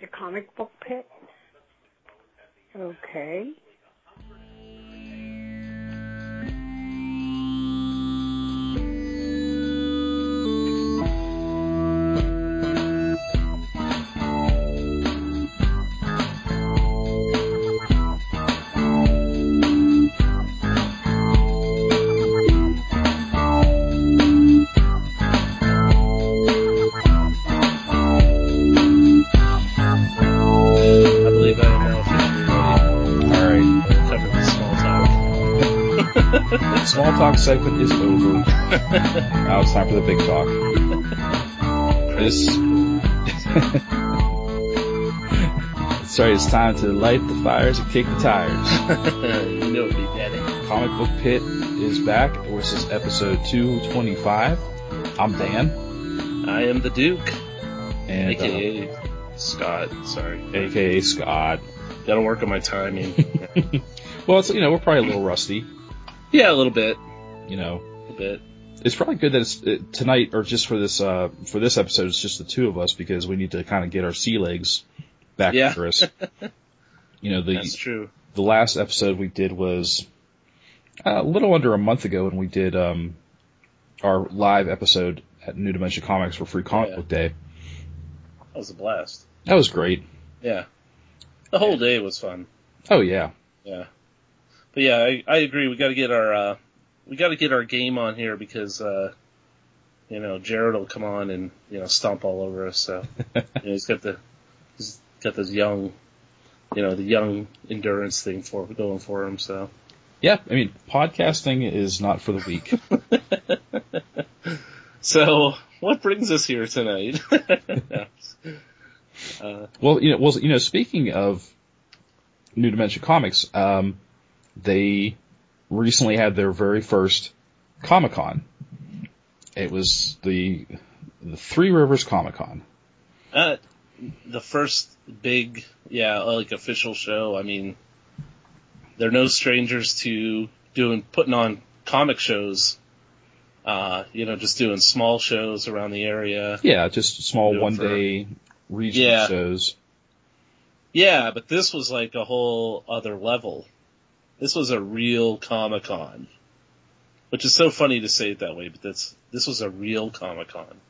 The comic book pit? Okay. Talk. Segment is over. now it's time for the big talk. This. Sorry, it's time to light the fires and kick the tires. you know it'd be daddy. Comic Book Pit is back. This is episode 225. I'm Dan, I am the Duke, and uh, aka Scott. Sorry, AKA Scott. gotta work on my timing. Well, it's, you know, we're probably a little rusty. yeah, a little bit, You know, a bit. it's probably good that it's it, tonight or just for this uh for this episode it's just the two of us because we need to kind of get our sea legs back Yeah. for us. you know, the That's true. the last episode we did was a little under a month ago when we did um our live episode at New Dimension Comics for Free Comic Yeah. Book Day. That was a blast. That was great. Yeah, the whole day was fun. Oh yeah. Yeah, but yeah, I, I agree. We got to get our uh, we got to get our game on here because uh, you know Jared will come on and you know stomp all over us. So you know, he's got the he's got this young, you know, the young endurance thing for going for him. So Yeah, I mean, podcasting is not for the weak. so what brings us here tonight? uh, Well, you know, well, you know, speaking of New Dimension Comics, um, they recently had their very first Comic Con. It was the the Three Rivers Comic Con. uh, the first big, yeah, like official show. I mean, they're no strangers to doing putting on comic shows. Uh, you know, just doing small shows around the area. Yeah, just small one for- day regional Yeah. shows. Yeah, but this was like a whole other level. This was a real Comic Con, which is so funny to say it that way, but that's this was a real Comic Con.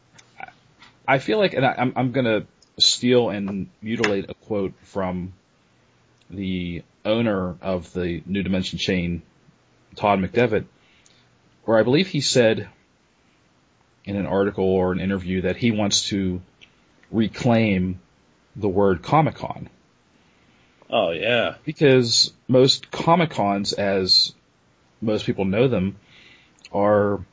I feel like, and I, I'm, I'm gonna steal and mutilate a quote from the owner of the New Dimension chain, Todd McDevitt, where I believe he said in an article or an interview that he wants to reclaim the word Comic Con Oh yeah, because most Comic Cons, as most people know them, are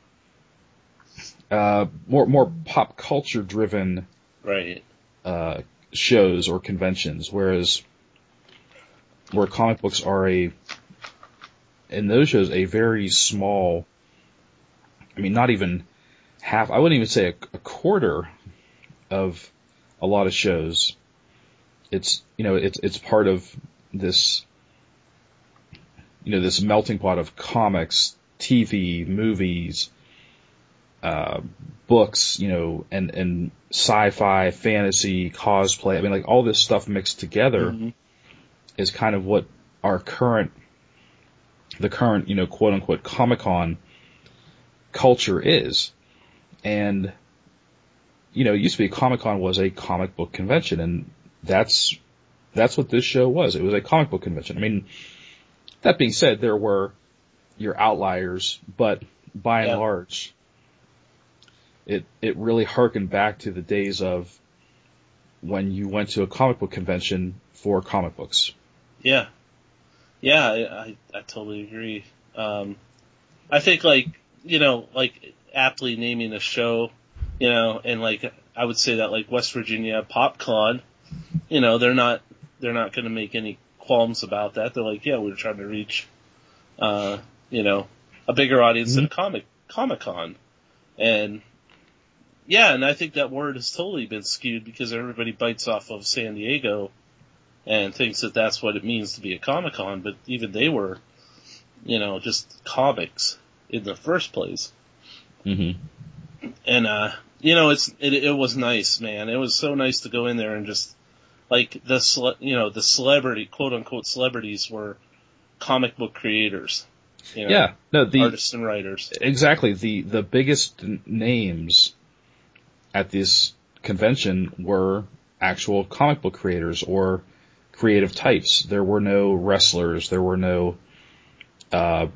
uh, more more pop culture driven right. uh, shows or conventions, whereas where comic books are a in those shows a very small. I mean, not even half. I wouldn't even say a, a quarter of a lot of shows. It's you know it's it's part of this you know this melting pot of comics, TV, movies, uh, books, you know, and and sci-fi, fantasy, cosplay. I mean, like all this stuff mixed together Mhm. is kind of what our current, the current, you know, quote unquote Comic Con culture is. And, you know, it used to be Comic Con was a comic book convention and that's, that's what this show was. It was a comic book convention. I mean, that being said, there were your outliers, but by and Yeah. large, it, it really harkened back to the days of when you went to a comic book convention for comic books. Yeah, yeah, I, I, I totally agree. Um, I think like you know, like aptly naming a show, you know, and like I would say that like West Virginia PopCon, you know, they're not they're not going to make any qualms about that. They're like, yeah, we're trying to reach, uh, you know, a bigger audience than comic Comic Con, and yeah, and I think that word has totally been skewed because everybody bites off of San Diego and thinks that that's what it means to be a Comic Con, but even they were, you know, just comics in the first place. Mm-hmm. And uh, you know, it's it, it was nice, man. It was so nice to go in there and just like the cele- you know the celebrity quote unquote celebrities were comic book creators. You know, yeah, no, the artists and writers. exactly the the biggest names at this convention were actual comic book creators or creative types. There were no wrestlers. There were no, uh,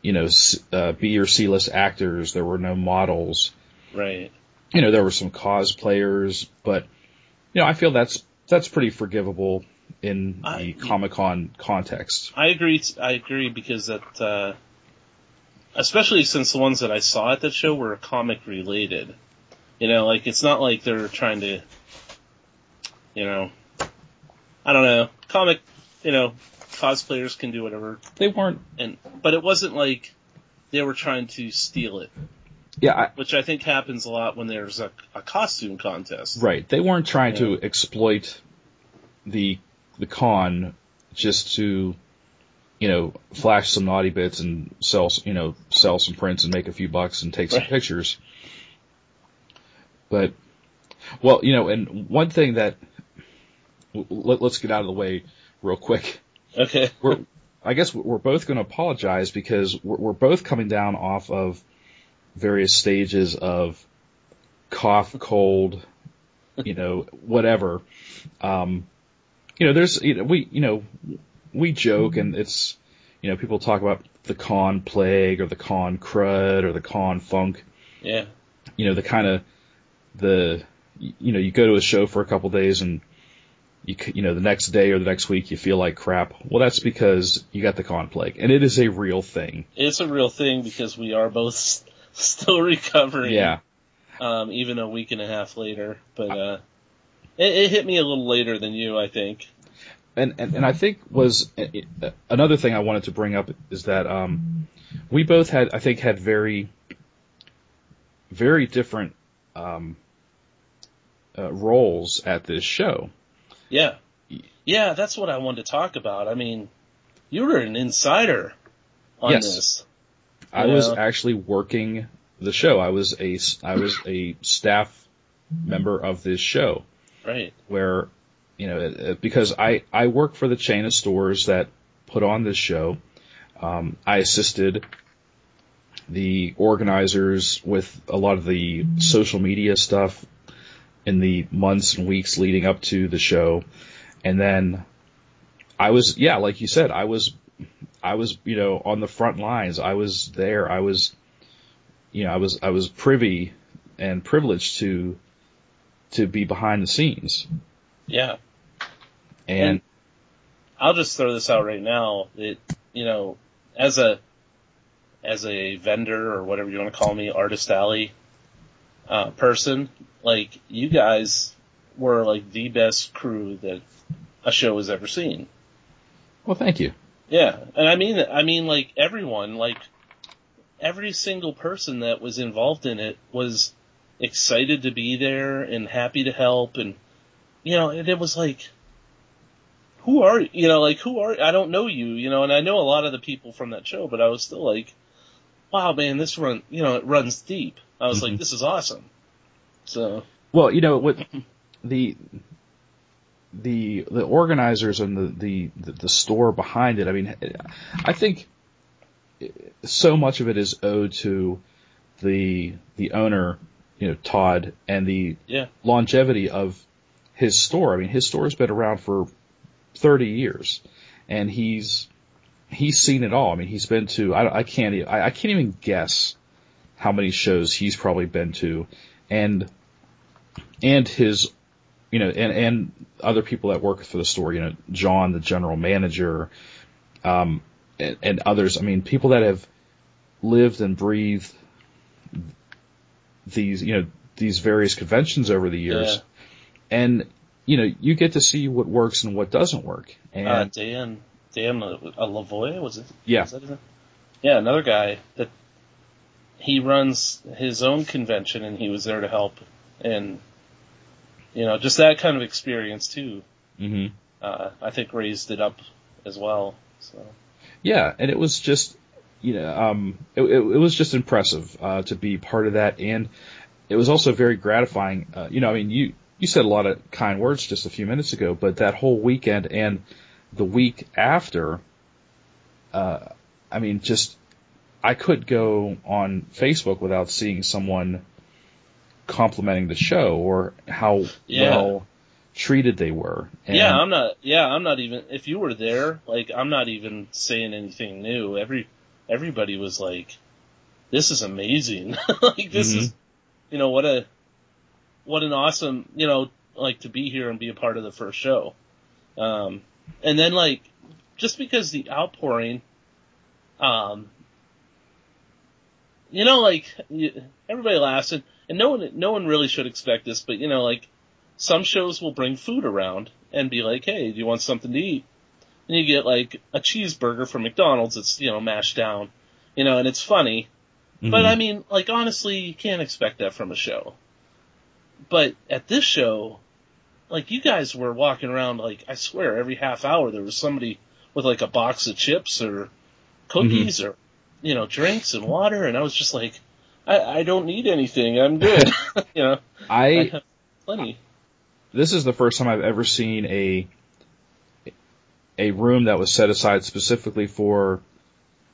you know, uh, B or C list actors. There were no models. Right. You know, there were some cosplayers, but you know, I feel that's that's pretty forgivable in the I- Comic Con context. I agree. I agree because that, uh, especially since the ones that I saw at that show were comic related. You know, like it's not like they're trying to, you know, I don't know, comic, you know, cosplayers can do whatever, They weren't. and but it wasn't like they were trying to steal it, Yeah, I, which I think happens a lot when there's a, a costume contest. Right. They weren't trying to exploit the the con just to you know flash some naughty bits and sell you know sell some prints and make a few bucks and take some Right. pictures. But well, you know, and one thing that let, let's get out of the way real quick. Okay. We're I guess we're both going to apologize because we're, we're both coming down off of various stages of cough, cold, you know, whatever. Um, you know, there's, you know, we, you know, we joke and it's, you know, people talk about the con plague or the con crud or the con funk, Yeah. you know, the kind of, the, you know, you go to a show for a couple days and you, you know, the next day or the next week you feel like crap. Well, that's because you got the con plague and it is a real thing. It's a real thing because we are both still recovering. Yeah. um, even a week and a half later. But uh, it, it hit me a little later than you, I think. and, and, and I think was uh, another thing I wanted to bring up is that um, we both had I think had very very different um, uh, roles at this show. Yeah, yeah, that's what I wanted to talk about. I mean, you were an insider on Yes. this. I was actually working the show. I was a I was a staff member of this show Right. where you know because I I work for the chain of stores that put on this show. Um, I assisted the organizers with a lot of the social media stuff in the months and weeks leading up to the show, and then I was yeah, like you said, I was I was you know on the front lines. I was there. I was you know I was I was privy and privileged to to be behind the scenes Yeah. and And- I'll just throw this out right now. It, you know, as a, as a vendor or whatever you want to call me, artist alley, uh, person, like you guys were like the best crew that a show has ever seen. well thank you Yeah, and I mean, I mean, like everyone, like every single person that was involved in it was excited to be there and happy to help, and you know, and it was like, who are you know, like who are I don't know you, you know, and I know a lot of the people from that show, but I was still like, wow, man, this run, you know, it runs deep. I was Mhm. like, this is awesome. So Well, you know what the the the organizers and the, the the store behind it. I mean, I think so much of it is owed to the the owner, you know, Todd, and the yeah, longevity of his store. I mean, his store's been around for 30 years, and he's he's seen it all. I mean, he's been to I, I can't I, I can't even guess how many shows he's probably been to, and and his you know and and other people that work for the store. You know, John, the general manager, um, and, and others. I mean, people that have lived and breathed these you know these various conventions over the years yeah. and you know you get to see what works and what doesn't work and Uh, Dan, Dan uh, Lavoie was it? yeah that? Yeah, another guy that he runs his own convention and he was there to help and you know, just that kind of experience too, hmm uh, I think raised it up as well. So yeah and it was just you know um it, it, it was just impressive uh to be part of that and it was also very gratifying uh, you know i mean you you said a lot of kind words just a few minutes ago, but that whole weekend and the week after, uh, I mean, just I could go on Facebook without seeing someone complimenting the show or how Yeah. well treated they were. And yeah, I'm not. Yeah, I'm not even. If you were there, like, I'm not even saying anything new. Every everybody was like, "This is amazing." like, this Mhm. is, you know, what a what an awesome, you know, like to be here and be a part of the first show. Um, and then like, just because the outpouring, um, you know, like everybody laughs and, and no one, no one really should expect this, but you know, like some shows will bring food around and be like, hey, do you want something to eat? And you get like a cheeseburger from McDonald's that's, you know, mashed down, you know, and it's funny. But Mhm. I mean, like honestly, you can't expect that from a show. But at this show, like you guys were walking around like I swear every half hour there was somebody with like a box of chips or cookies or you know drinks and water, and I was just like, I, I don't need anything, I'm good. you know, I I have plenty. this is the first time I've ever seen a a room that was set aside specifically for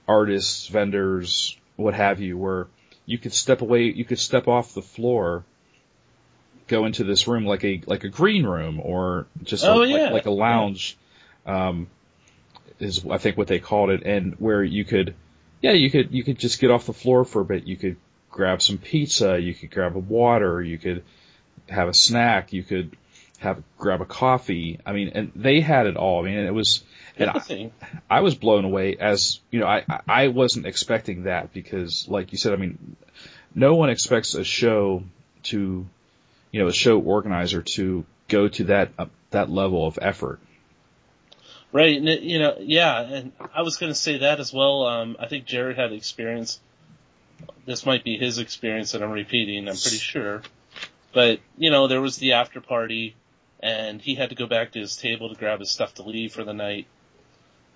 artists, vendors, what have you, where you could step away, you could step off the floor, go into this room like a like a green room or just Oh, like, yeah. like a lounge, um, is I think what they called it, and where you could, yeah, you could you could just get off the floor for a bit, you could grab some pizza, you could grab a water, you could have a snack, you could have grab a coffee. I mean, and they had it all. I mean, it was, and I, I was blown away as you know, I I- wasn't expecting that because, like you said, I mean, no one expects a show to, you know, a show organizer to go to that uh, that level of effort. Right, and it, you know, yeah, and I was going to say that as well. Um, I think Jared had experience. This might be his experience that I'm repeating. I'm pretty sure, but you know, there was the after party, and he had to go back to his table to grab his stuff to leave for the night,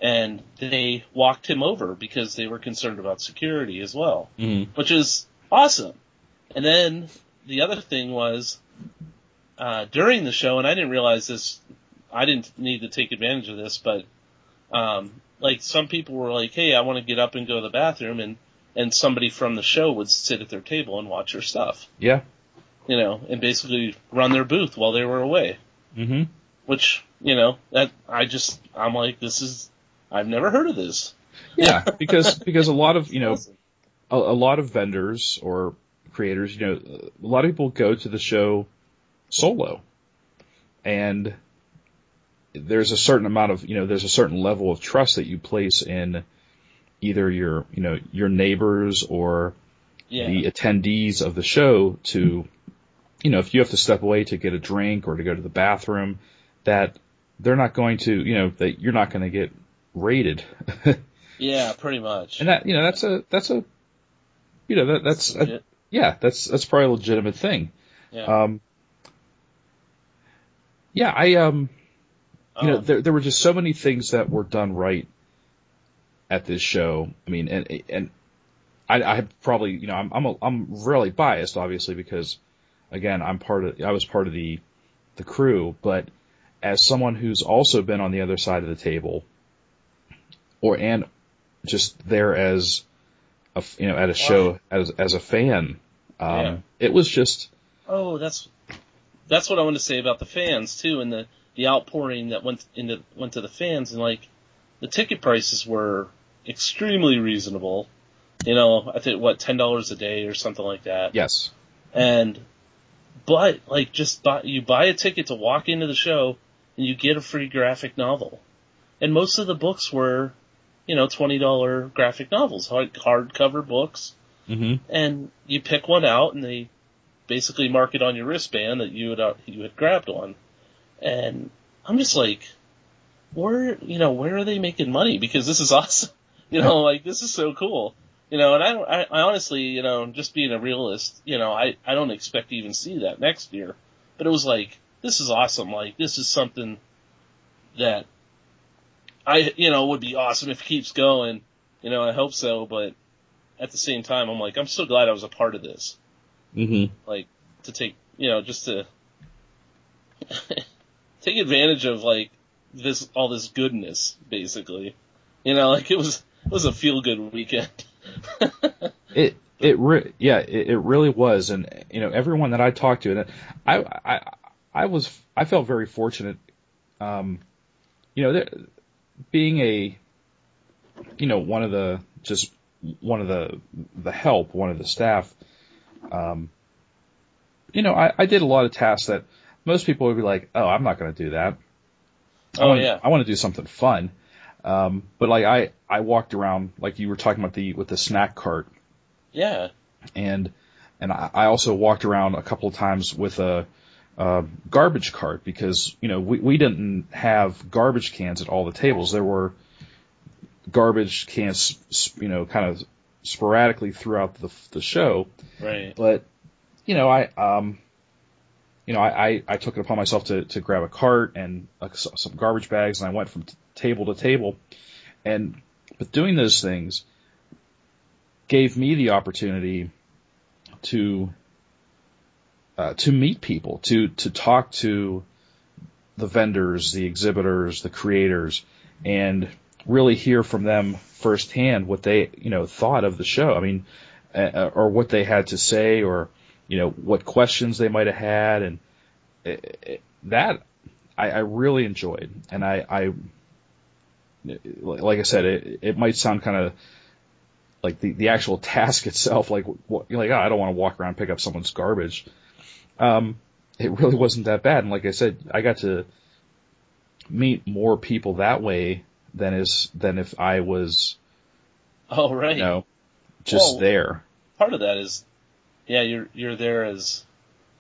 and they walked him over because they were concerned about security as well Mm-hmm. which is awesome. And then the other thing was uh, during the show, and I didn't realize this. I didn't need to take advantage of this, but um, like some people were like, "Hey, I want to get up and go to the bathroom," and and somebody from the show would sit at their table and watch their stuff, Yeah. you know, and basically run their booth while they were away. Mm-hmm. Which you know that I just I'm like, this is I've never heard of this. Yeah, because because a lot of you know a, a lot of vendors or creators, you know, a lot of people go to the show solo, and there's a certain amount of you know there's a certain level of trust that you place in either your you know your neighbors or yeah, the attendees of the show to you know if you have to step away to get a drink or to go to the bathroom that they're not going to you know that you're not going to get raided yeah, pretty much. and that you know that's a that's a you know that that's a, yeah that's that's probably a legitimate thing yeah. um yeah i um you know Um, there there were just so many things that were done right at this show. I mean and and i i probably you know i'm i'm a, i'm really biased obviously because again i'm part of i was part of the the crew. But as someone who's also been on the other side of the table or and just there as a you know at a show as as a fan um Yeah. it was just Oh, that's that's what I want to say about the fans too, and the the outpouring that went into went to the fans, and like the ticket prices were extremely reasonable. You know, I think what ten dollars a day or something like that. yes And but like just buy you buy a ticket to walk into the show, and you get a free graphic novel. And most of the books were, you know, twenty dollar graphic novels, hard hardcover books hmm and you pick one out and they basically mark it on your wristband that you had uh, you had grabbed one and i'm just like where you know where are they making money because this is awesome you know like this is so cool. You know and i I, I honestly you know just being a realist you know i i don't expect to even see that next year. But it was like this is awesome. Like this is something that i you know would be awesome if it keeps going. You know i hope so but at the same time, I'm like, I'm so glad I was a part of this. hmm Like, to take, you know, just to, take advantage of like this all this goodness basically. You know, like it was it was a feel good weekend. it it re- yeah it, it really was, and you know everyone that I talked to, and I I I was I felt very fortunate. Um, you know, there, being a you know one of the just one of the the help, one of the staff. Um, you know, I, I did a lot of tasks that most people would be like, "Oh, I'm not going to do that." I oh wanna, yeah. I want to do something fun. Um, but like I, I walked around like you were talking about the with the snack cart, Yeah. and and I, I also walked around a couple of times with a, a garbage cart because you know we we didn't have garbage cans at all the tables. There were garbage cans, you know, kind of sporadically throughout the the show. Right. But you know, I um, you know, I, I, I took it upon myself to, to grab a cart and uh, some garbage bags, and I went from table to table, and but doing those things gave me the opportunity to uh, to meet people, to to talk to the vendors, the exhibitors, the creators, and really hear from them firsthand what they you know thought of the show. I mean, uh, or what they had to say, or you know what questions they might have had, and it, it, that I, I really enjoyed, and I, I like I said, it, it might sound kind of like the, the actual task itself, like what, like oh, I don't want to walk around and pick up someone's garbage. Um, it really wasn't that bad, and like I said, I got to meet more people that way than is than if I was, Oh right. you know, just Well, there. Part of that is, yeah, you're you're there as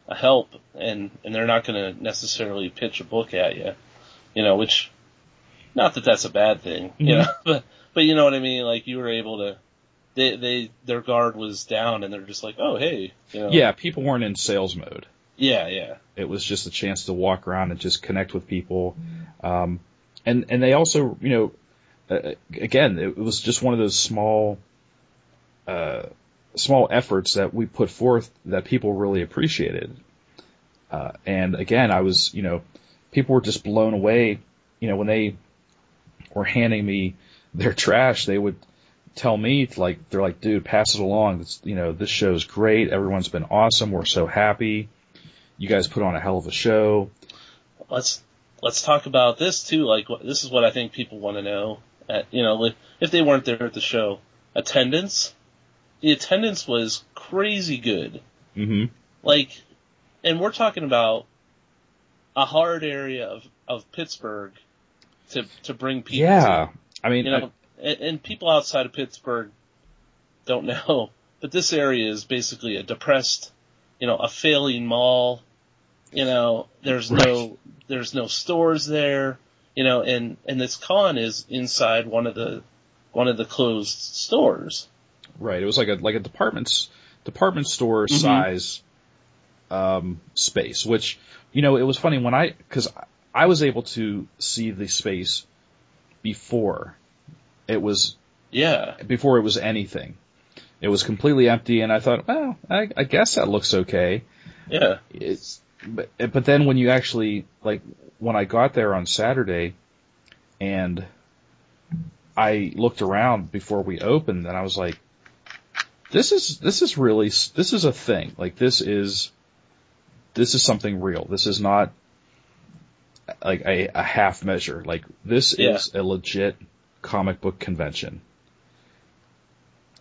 a help, and and they're not going to necessarily pitch a book at you, you know, which, not that that's a bad thing, you Mhm. know, but but you know what I mean. Like you were able to, they they their guard was down, and they're just like, oh hey, you know, Yeah, people weren't in sales mode. yeah, yeah, It was just a chance to walk around and just connect with people. Um, and, and they also, you know, uh, again, it was just one of those small, uh, small efforts that we put forth that people really appreciated. Uh, and again, I was, you know, people were just blown away, you know, when they were handing me their trash, they would tell me like, they're like, dude, pass it along. It's, you know, this show's great. Everyone's been awesome. We're so happy. You guys put on a hell of a show. let's let's talk about this too. Like this is what I think people want to know. At, you know, if- if they weren't there at the show, attendance. The attendance was crazy good. hmm Like, and we're talking about a hard area of of Pittsburgh to to bring people. Yeah. I mean, you know, and, and people outside of Pittsburgh don't know, but this area is basically a depressed, you know, a failing mall. You know, there's no there's no stores there. You know, and and this con is inside one of the one of the closed stores. Right. It was like a, like a department's, department store Mhm. size, um, space, which, you know, it was funny when I, cause I was able to see the space before it was, Yeah, before it was anything. It was completely empty and I thought, well, I, I guess that looks okay. yeah, It's, but, but then when you actually, like, when I got there on Saturday and I looked around before we opened and I was like, this is, this is really, this is a thing. Like, this is, this is something real. This is not like a, a half measure. Like, this Yeah. is a legit comic book convention.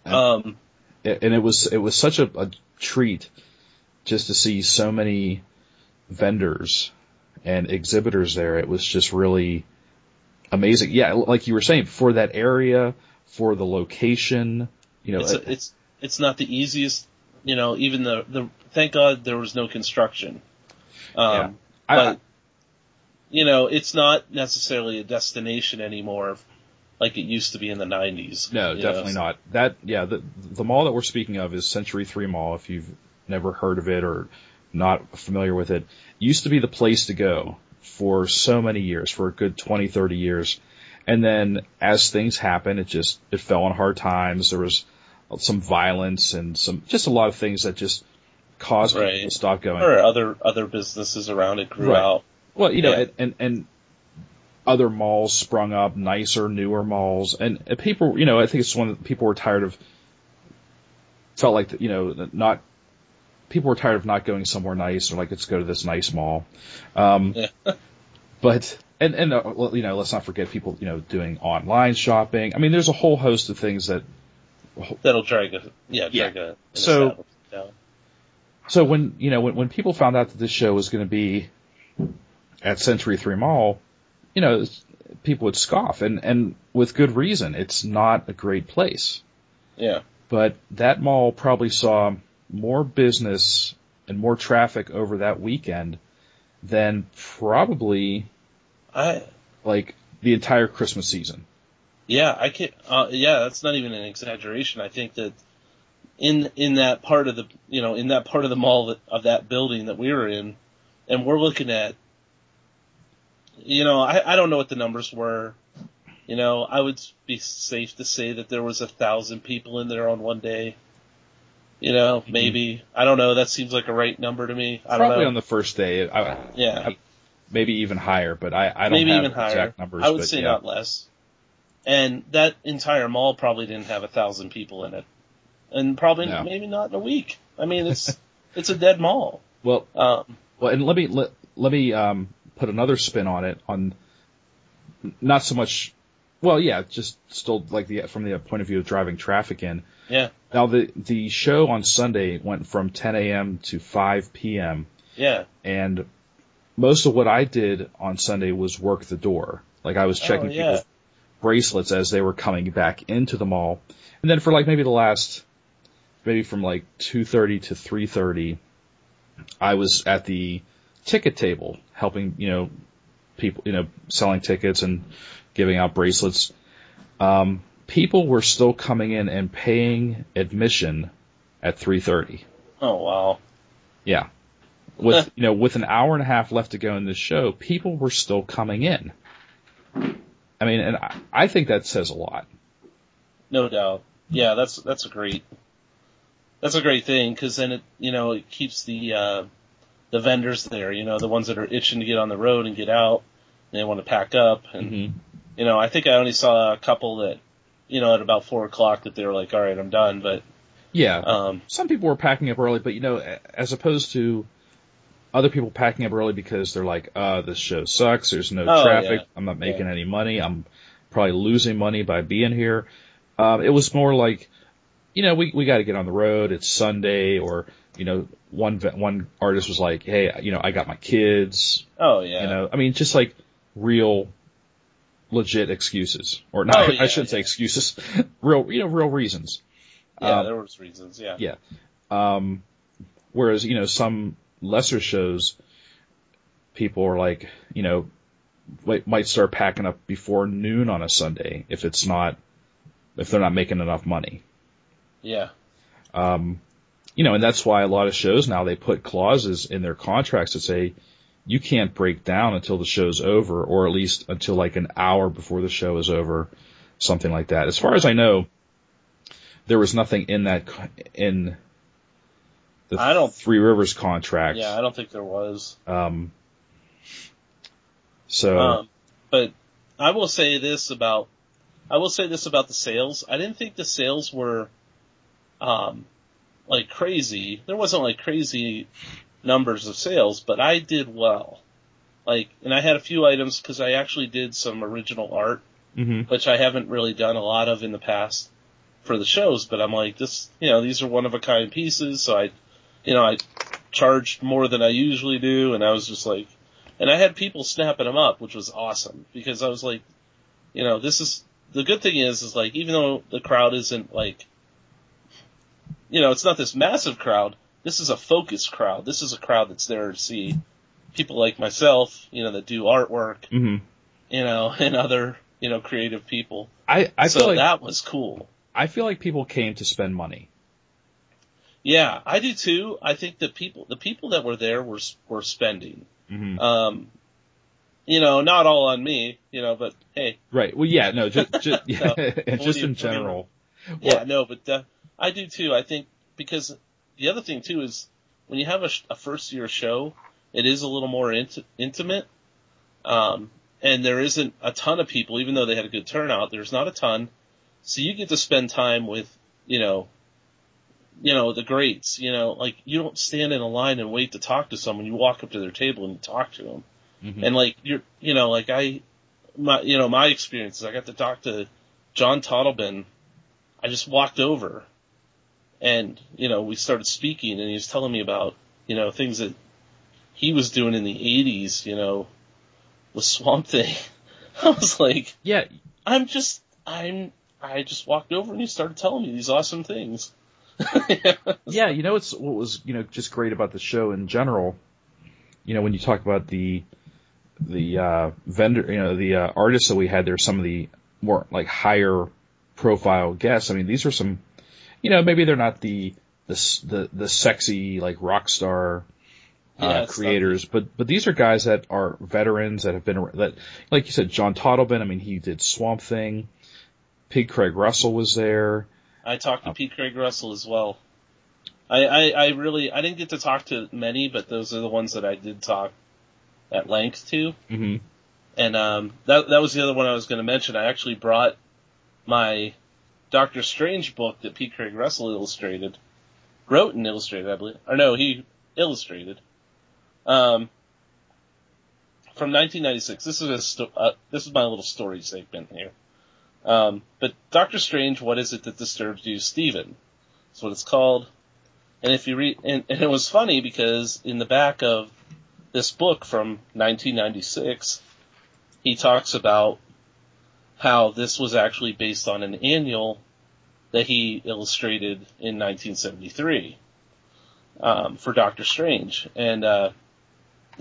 um, and it was it was such a, a treat just to see so many vendors and exhibitors there. It was just really amazing. Yeah, like you were saying, for that area, for the location, you know, it's a, it's it's not the easiest. You know, even the the thank God there was no construction. Um, Yeah. I, but you know, it's not necessarily a destination anymore, like it used to be in the '90s. no, definitely know? not. That yeah, the the mall that we're speaking of is Century Three Mall. If you've never heard of it or not familiar with it, used to be the place to go for so many years, for a good 20, 30 years. And then as things happen, it just, it fell on hard times. There was some violence and some, just a lot of things that just caused people to stop going. Or other other businesses around it grew Right. out. Well, you know, Yeah. and, and other malls sprung up, nicer, newer malls, and, and people, you know, I think it's one that people were tired of. Felt like you know, not people were tired of not going somewhere nice or like let's go to this nice mall. Um, Yeah. but and and uh, you know, let's not forget people, you know, doing online shopping. I mean, there's a whole host of things that That'll drag a yeah Yeah. drag a So-. So when you know when when people found out that this show was going to be at Century Three Mall, you know, people would scoff, and and with good reason. It's not a great place, Yeah. but that mall probably saw more business and more traffic over that weekend than probably I like the entire Christmas season. Yeah, I can. Uh, yeah, that's not even an exaggeration. I think that in in that part of the you know in that part of the mall that, of that building that we were in, and we're looking at, you know, I I don't know what the numbers were. You know, I would be safe to say that there was a thousand people in there on one day. You know, maybe I don't know. That seems like a right number to me. I don't Probably know. on the first day, I, yeah, maybe even higher, but I, I don't maybe have even higher. exact numbers. I would but say yeah. not less. And that entire mall probably didn't have a thousand people in it, and probably No. maybe not in a week. I mean, it's it's a dead mall. Well, Um, Well, and let me let, let me um, put another spin on it. On not so much, well, yeah, just still like the from the point of view of driving traffic in. yeah, Now the the show on Sunday went from 10 a.m. to 5 p.m. yeah, and most of what I did on Sunday was work the door. Like I was oh, checking Oh, yeah. people's bracelets as they were coming back into the mall, and then for like maybe the last, maybe from like 2:30 to 3:30, I was at the ticket table helping you know people you know selling tickets and giving out bracelets. Um, people were still coming in and paying admission at 3:30. Oh wow. Yeah. With you know, with an hour and a half left to go in this show, people were still coming in. I mean, and I, I think that says a lot. No doubt. Yeah, that's that's a great that's a great thing because then it you know it keeps the uh, the vendors there. You know, the ones that are itching to get on the road and get out. And they want to pack up, and Mm-hmm. you know, I think I only saw a couple that you know at about four o'clock that they were like, all right, I'm done. But Yeah. um, Some people were packing up early, but you know, as opposed to other people packing up early because they're like, uh, this show sucks. There's no Oh, traffic. yeah. I'm not making any money. I'm probably losing money by being here. Um, it was more like, you know, we, we got to get on the road. It's Sunday or, you know, one, one artist was like, Hey, you know, I got my kids. oh yeah, You know, I mean, just like real, legit excuses, or not. Oh, yeah, I shouldn't say excuses. real, you know, real reasons. yeah, um, there was reasons. Yeah, Yeah. Um, whereas you know some lesser shows, people are like, you know, might might start packing up before noon on a Sunday if it's not, if they're not making enough money. Yeah, Um, you know, and that's why a lot of shows now they put clauses in their contracts that say you can't break down until the show's over, or at least until like an hour before the show is over, something like that. As far as I know, there was nothing in that in the I don't- Three Rivers contract. yeah. I don't think there was. Um, so Um, but I will say this about, I will say this about the sales. I didn't think the sales were, um, like crazy. There wasn't like crazy numbers of sales, but I did well. Like, and I had a few items because I actually did some original art, mhm. which I haven't really done a lot of in the past for the shows, but I'm like, this, you know, these are one of a kind pieces, so I, you know, I charged more than I usually do, and I was just like, and I had people snapping them up, which was awesome because I was like, you know, this is the good thing is is like even though the crowd isn't like, you know, it's not this massive crowd. This is a focused crowd. This is a crowd that's there to see people like myself, you know, that do artwork, Mhm. you know, and other, you know, creative people. I I so feel like that was cool. I feel like people came to spend money. Yeah, I do too. I think the people, the people that were there were were spending. Mhm. Um, you know, not all on me, you know, but hey, Right. Well, yeah. No. Just just No. just What do you- in what do you- general. yeah, no, but uh, I do too. I think because the other thing too is when you have a, a first year show, it is a little more int- intimate. Um, and there isn't a ton of people, even though they had a good turnout, there's not a ton. So you get to spend time with, you know, you know, the greats, you know, like you don't stand in a line and wait to talk to someone. You walk up to their table and you talk to them. Mhm. And like, you're, you know, like I, my, you know, my experiences, I got to talk to John Totleben. I just walked over and, you know, we started speaking and he was telling me about, you know, things that he was doing in the 80s, you know, with Swamp Thing. I was like, Yeah, I'm just, I'm, I just walked over and he started telling me these awesome things. yeah. You know, it's what was you know just great about the show in general. You know, when you talk about the the uh, vendor, you know, the uh, artists that we had there, some of the more like higher profile guests. I mean, these are some, you know, maybe they're not the the the, the sexy like rock star uh, it's creators, but but these are guys that are veterans that have been that, like you said, John Totleben. I mean, he did Swamp Thing. P. Craig Russell was there. I talked to Oh. P. Craig Russell as well. I, I, I really, I didn't get to talk to many, but those are the ones that I did talk at length to. hmm And, um, that, that was the other one I was going to mention. I actually brought my Doctor Strange book that P. Craig Russell illustrated, wrote and illustrated, I believe. Or no, he illustrated. Um, from 1996. This is a sto- uh, this is my little story segment here. Um, but Doctor Strange, what is it that disturbs you, Stephen? That's what it's called. And if you read, and, and it was funny because in the back of this book from 1996, he talks about how this was actually based on an annual that he illustrated in 1973 um, for Doctor Strange, and uh,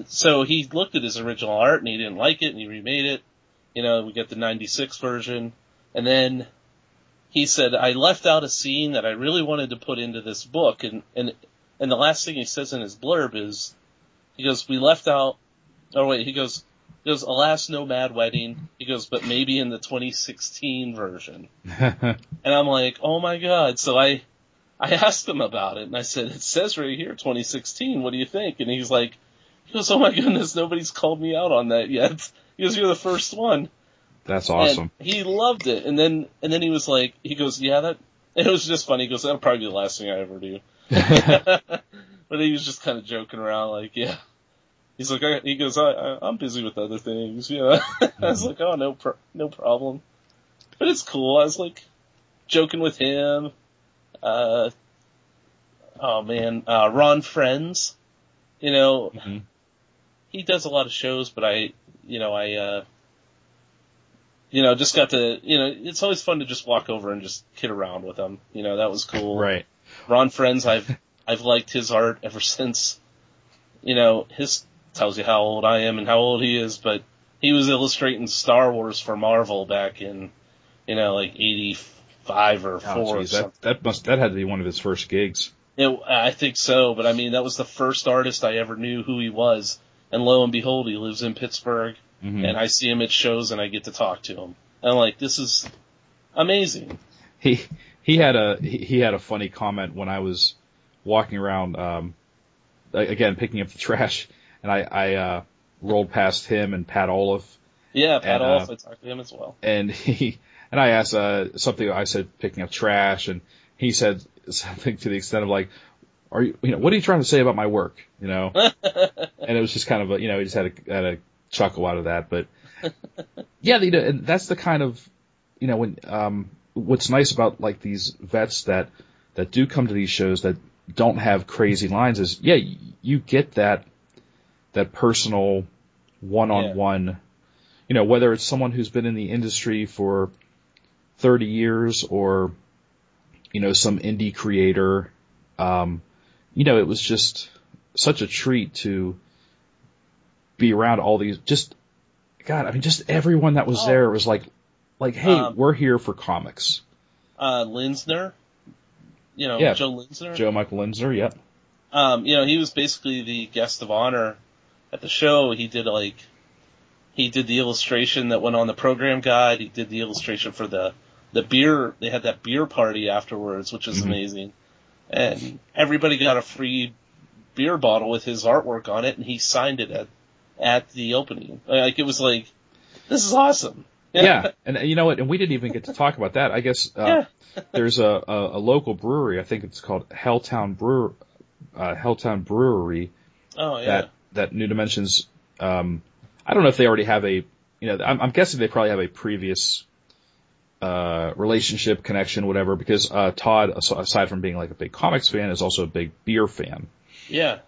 so he looked at his original art and he didn't like it, and he remade it. You know, we get the '96 version, and then he said, "I left out a scene that I really wanted to put into this book," and and and the last thing he says in his blurb is, he goes, "We left out." Oh wait, he goes, he goes, "Alas, no mad wedding." He goes, "But maybe in the 2016 version." And I'm like, "Oh my god!" So I I asked him about it, and I said, "It says right here 2016. What do you think?" And he's like, "He goes, oh my goodness, nobody's called me out on that yet." He goes, "You're the first one." That's awesome. And he loved it. And then, and then he was like, he goes, yeah, that, it was just funny. He goes, that'll probably be the last thing I ever do. but he was just kind of joking around, like, yeah. He's like, I, he goes, I, I, I'm busy with other things, you know. I was like, oh, no, pro- no problem. But it's cool. I was like, joking with him. Uh, oh man, uh, Ron Frenz. You know, Mhm. he does a lot of shows, but I, you know, I, uh, you know, just got to, you know, it's always fun to just walk over and just kid around with him. You know, that was cool. Right. Ron Frenz, I've, I've liked his art ever since, you know, his tells you how old I am and how old he is, but he was illustrating Star Wars for Marvel back in, you know, like 85 or 4 Oh, or that that must that had to be one of his first gigs. It, I think so, but I mean, that was the first artist I ever knew who he was. And lo and behold, he lives in Pittsburgh, Mhm. and I see him at shows and I get to talk to him. And I'm like, this is amazing. he he had a he, he had a funny comment when I was walking around um again picking up the trash and I I uh rolled past him and Pat Olliffe. Yeah, Pat And, uh, Olliffe, I talked to him as well. and he and I asked uh something I said picking up trash and he said something to the extent of like are you you know what are you trying to say about my work? You know? And it was just kind of a you know he just had a had a chuckle out of that but yeah you know and that's the kind of you know when um what's nice about like these vets that that do come to these shows that don't have crazy lines is yeah you get that that personal one on one you know whether it's someone who's been in the industry for 30 years or you know some indie creator um you know it was just such a treat to be around all these just god i mean just everyone that was Oh. there was like like hey Um, we're here for comics Uh, Linsner, you know, Yeah. Joe Linsner. joe michael linsner yep um, you know, he was basically the guest of honor at the show. He did like, he did the illustration that went on the program guide. He did the illustration for the, the beer, they had that beer party afterwards, which is Mhm. amazing. And everybody got a free beer bottle with his artwork on it and he signed it at, at the opening. Like it was like, this is awesome. Yeah, and uh, you know what? And we didn't even get to talk about that. I guess uh, Yeah. there's a, a, a local brewery. I think it's called Helltown Brewer, uh, Helltown Brewery Oh yeah. that that New Dimensions. Um, I don't know if they already have a. You know, I'm, I'm guessing they probably have a previous uh, relationship, connection, whatever. Because uh, Todd, as- aside from being like a big comics fan, is also a big beer fan. yeah.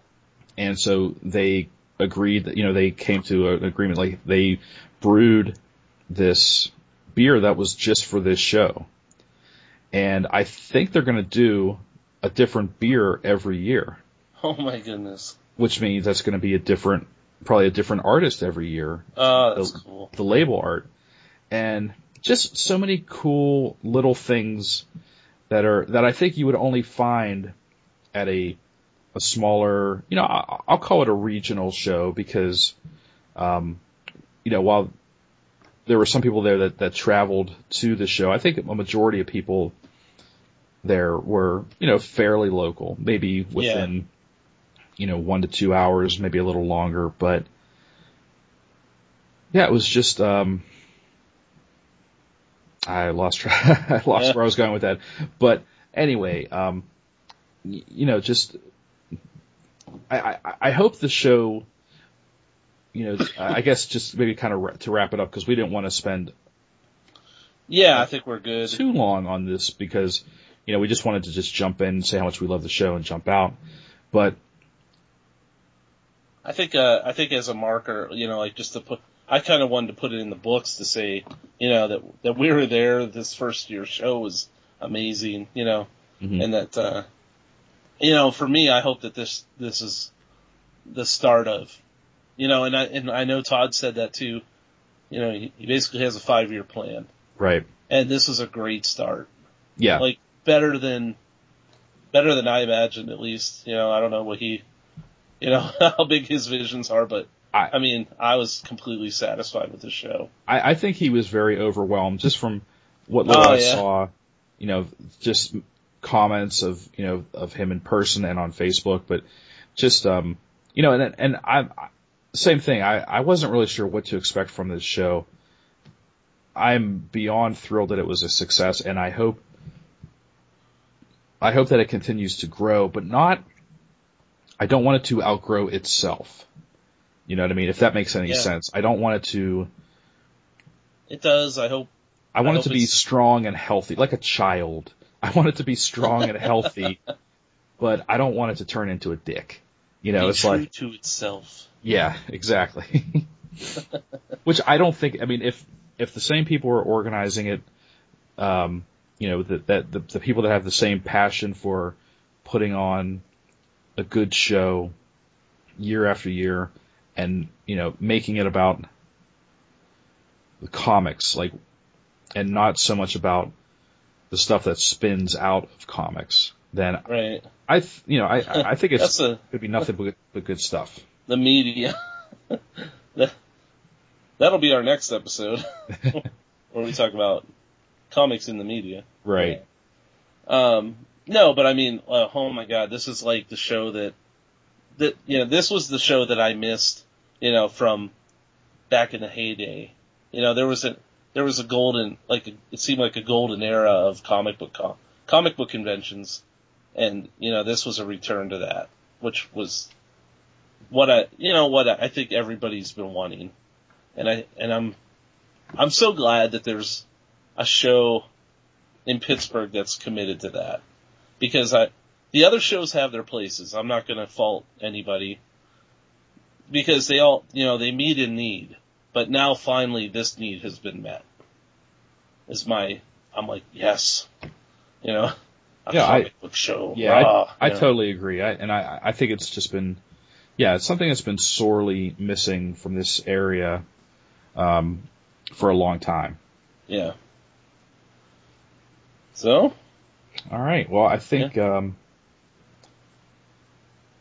and so they agreed that you know they came to an agreement like they brewed this beer that was just for this show and i think they're going to do a different beer every year Oh my goodness. Which means that's going to be a different probably a different artist every year. Oh, that's The- cool. the label art. And just so many cool little things that are that I think you would only find at a a smaller, you know, I- I'll call it a regional show because, um, you know, while there were some people there that that traveled to the show, I think a majority of people there were, you know, fairly local, maybe within, you know, one to two hours, maybe a little longer, but yeah, it was just, um, I lost track, I lost Yeah. where I was going with that. But anyway, um, y- you know, just, I, I, I hope the show, you know, I guess just maybe kind of ra- to wrap it up because we didn't want to spend Yeah, I think we're good. too long on this because, you know, we just wanted to just jump in and say how much we love the show and jump out. But I think uh I think as a marker, you know, like just to put I kind of wanted to put it in the books to say, you know, that that we were there. This first year show was amazing, you know, Mhm. and that uh you know, for me, I hope that this this is the start of, you know, and I and I know Todd said that too. You know, he, he basically has a five year plan, right, and this is a great start. yeah, Like better than better than I imagined, at least. You know, I don't know what he, you know, how big his visions are, but I- I mean, I was completely satisfied with the show. I, I think he was very overwhelmed just from what little Oh, I yeah. saw, you know, just comments of, you know, of him in person and on Facebook, but just, um, you know, and, and I, same thing. I, I wasn't really sure what to expect from this show. I'm beyond thrilled that it was a success and I hope, I hope that it continues to grow, but not, I don't want it to outgrow itself. You know what I mean? If that makes any Yeah. sense. I don't want it to, It does. I hope. I want I it to be strong and healthy, like a child. I want it to be strong and healthy, but I don't want it to turn into a dick. You know, be it's true like, to itself. yeah, exactly. Which I don't think, I mean, if, if the same people are organizing it, um, you know, that, that the, the people that have the same passion for putting on a good show year after year and, you know, making it about the comics, like, and not so much about the stuff that spins out of comics, then Right. I, th- you know, I, I think it's a could be nothing but, but good stuff. the media. That- That'll be our next episode, where we talk about comics in the media. Right. Um, no, but I mean, uh, oh my god, this is like the show that, that, you know, this was the show that I missed, you know, from back in the heyday. You know, there was a, there was a golden, like, a, it seemed like a golden era of comic book, com- comic book conventions. And, you know, this was a return to that, which was what I, you know, what I, I think everybody's been wanting. And I, and I'm, I'm so glad that there's a show in Pittsburgh that's committed to that. Because I, the other shows have their places. I'm not gonna fault anybody. Because they all, you know, they meet in need. But now finally this need has been met. Is my, I'm like, yes. You know, a Yeah, I- comic book show. Yeah, Rah, I, I know. totally agree. I, and I, I think it's just been, yeah, it's something that's been sorely missing from this area, um, for a long time. Yeah. So, All right. Well, I think, um,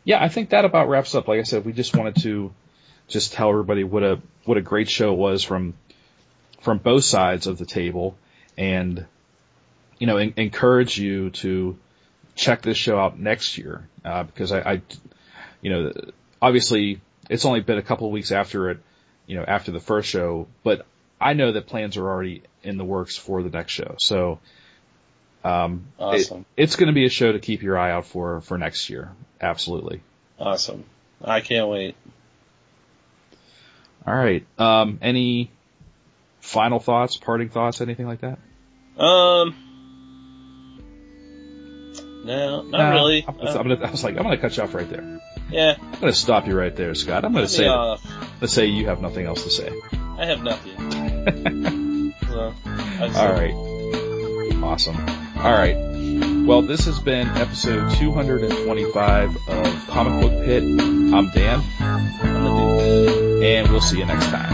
yeah, I think that about wraps up. Like I said, we just wanted to just tell everybody what a, what a great show it was from, from both sides of the table and, you know, en- encourage you to check this show out next year, uh, because I, I, you know, obviously it's only been a couple of weeks after it, you know, after the first show, but I know that plans are already in the works for the next show. So, um, Awesome. it- it's going to be a show to keep your eye out for for next year. Absolutely. Awesome. I can't wait. All right. Um, any final thoughts, parting thoughts, anything like that? Um. No, not No, really. I was, Uh, I'm gonna, I was like, I'm going to cut you off right there. yeah. I'm going to stop you right there, Scott. I'm going to say, let's say you have nothing else to say. I have nothing. so, All right. Awesome. All right. Well, this has been episode 225 of Comic Book Pit. I'm Dan, I'm and we'll see you next time.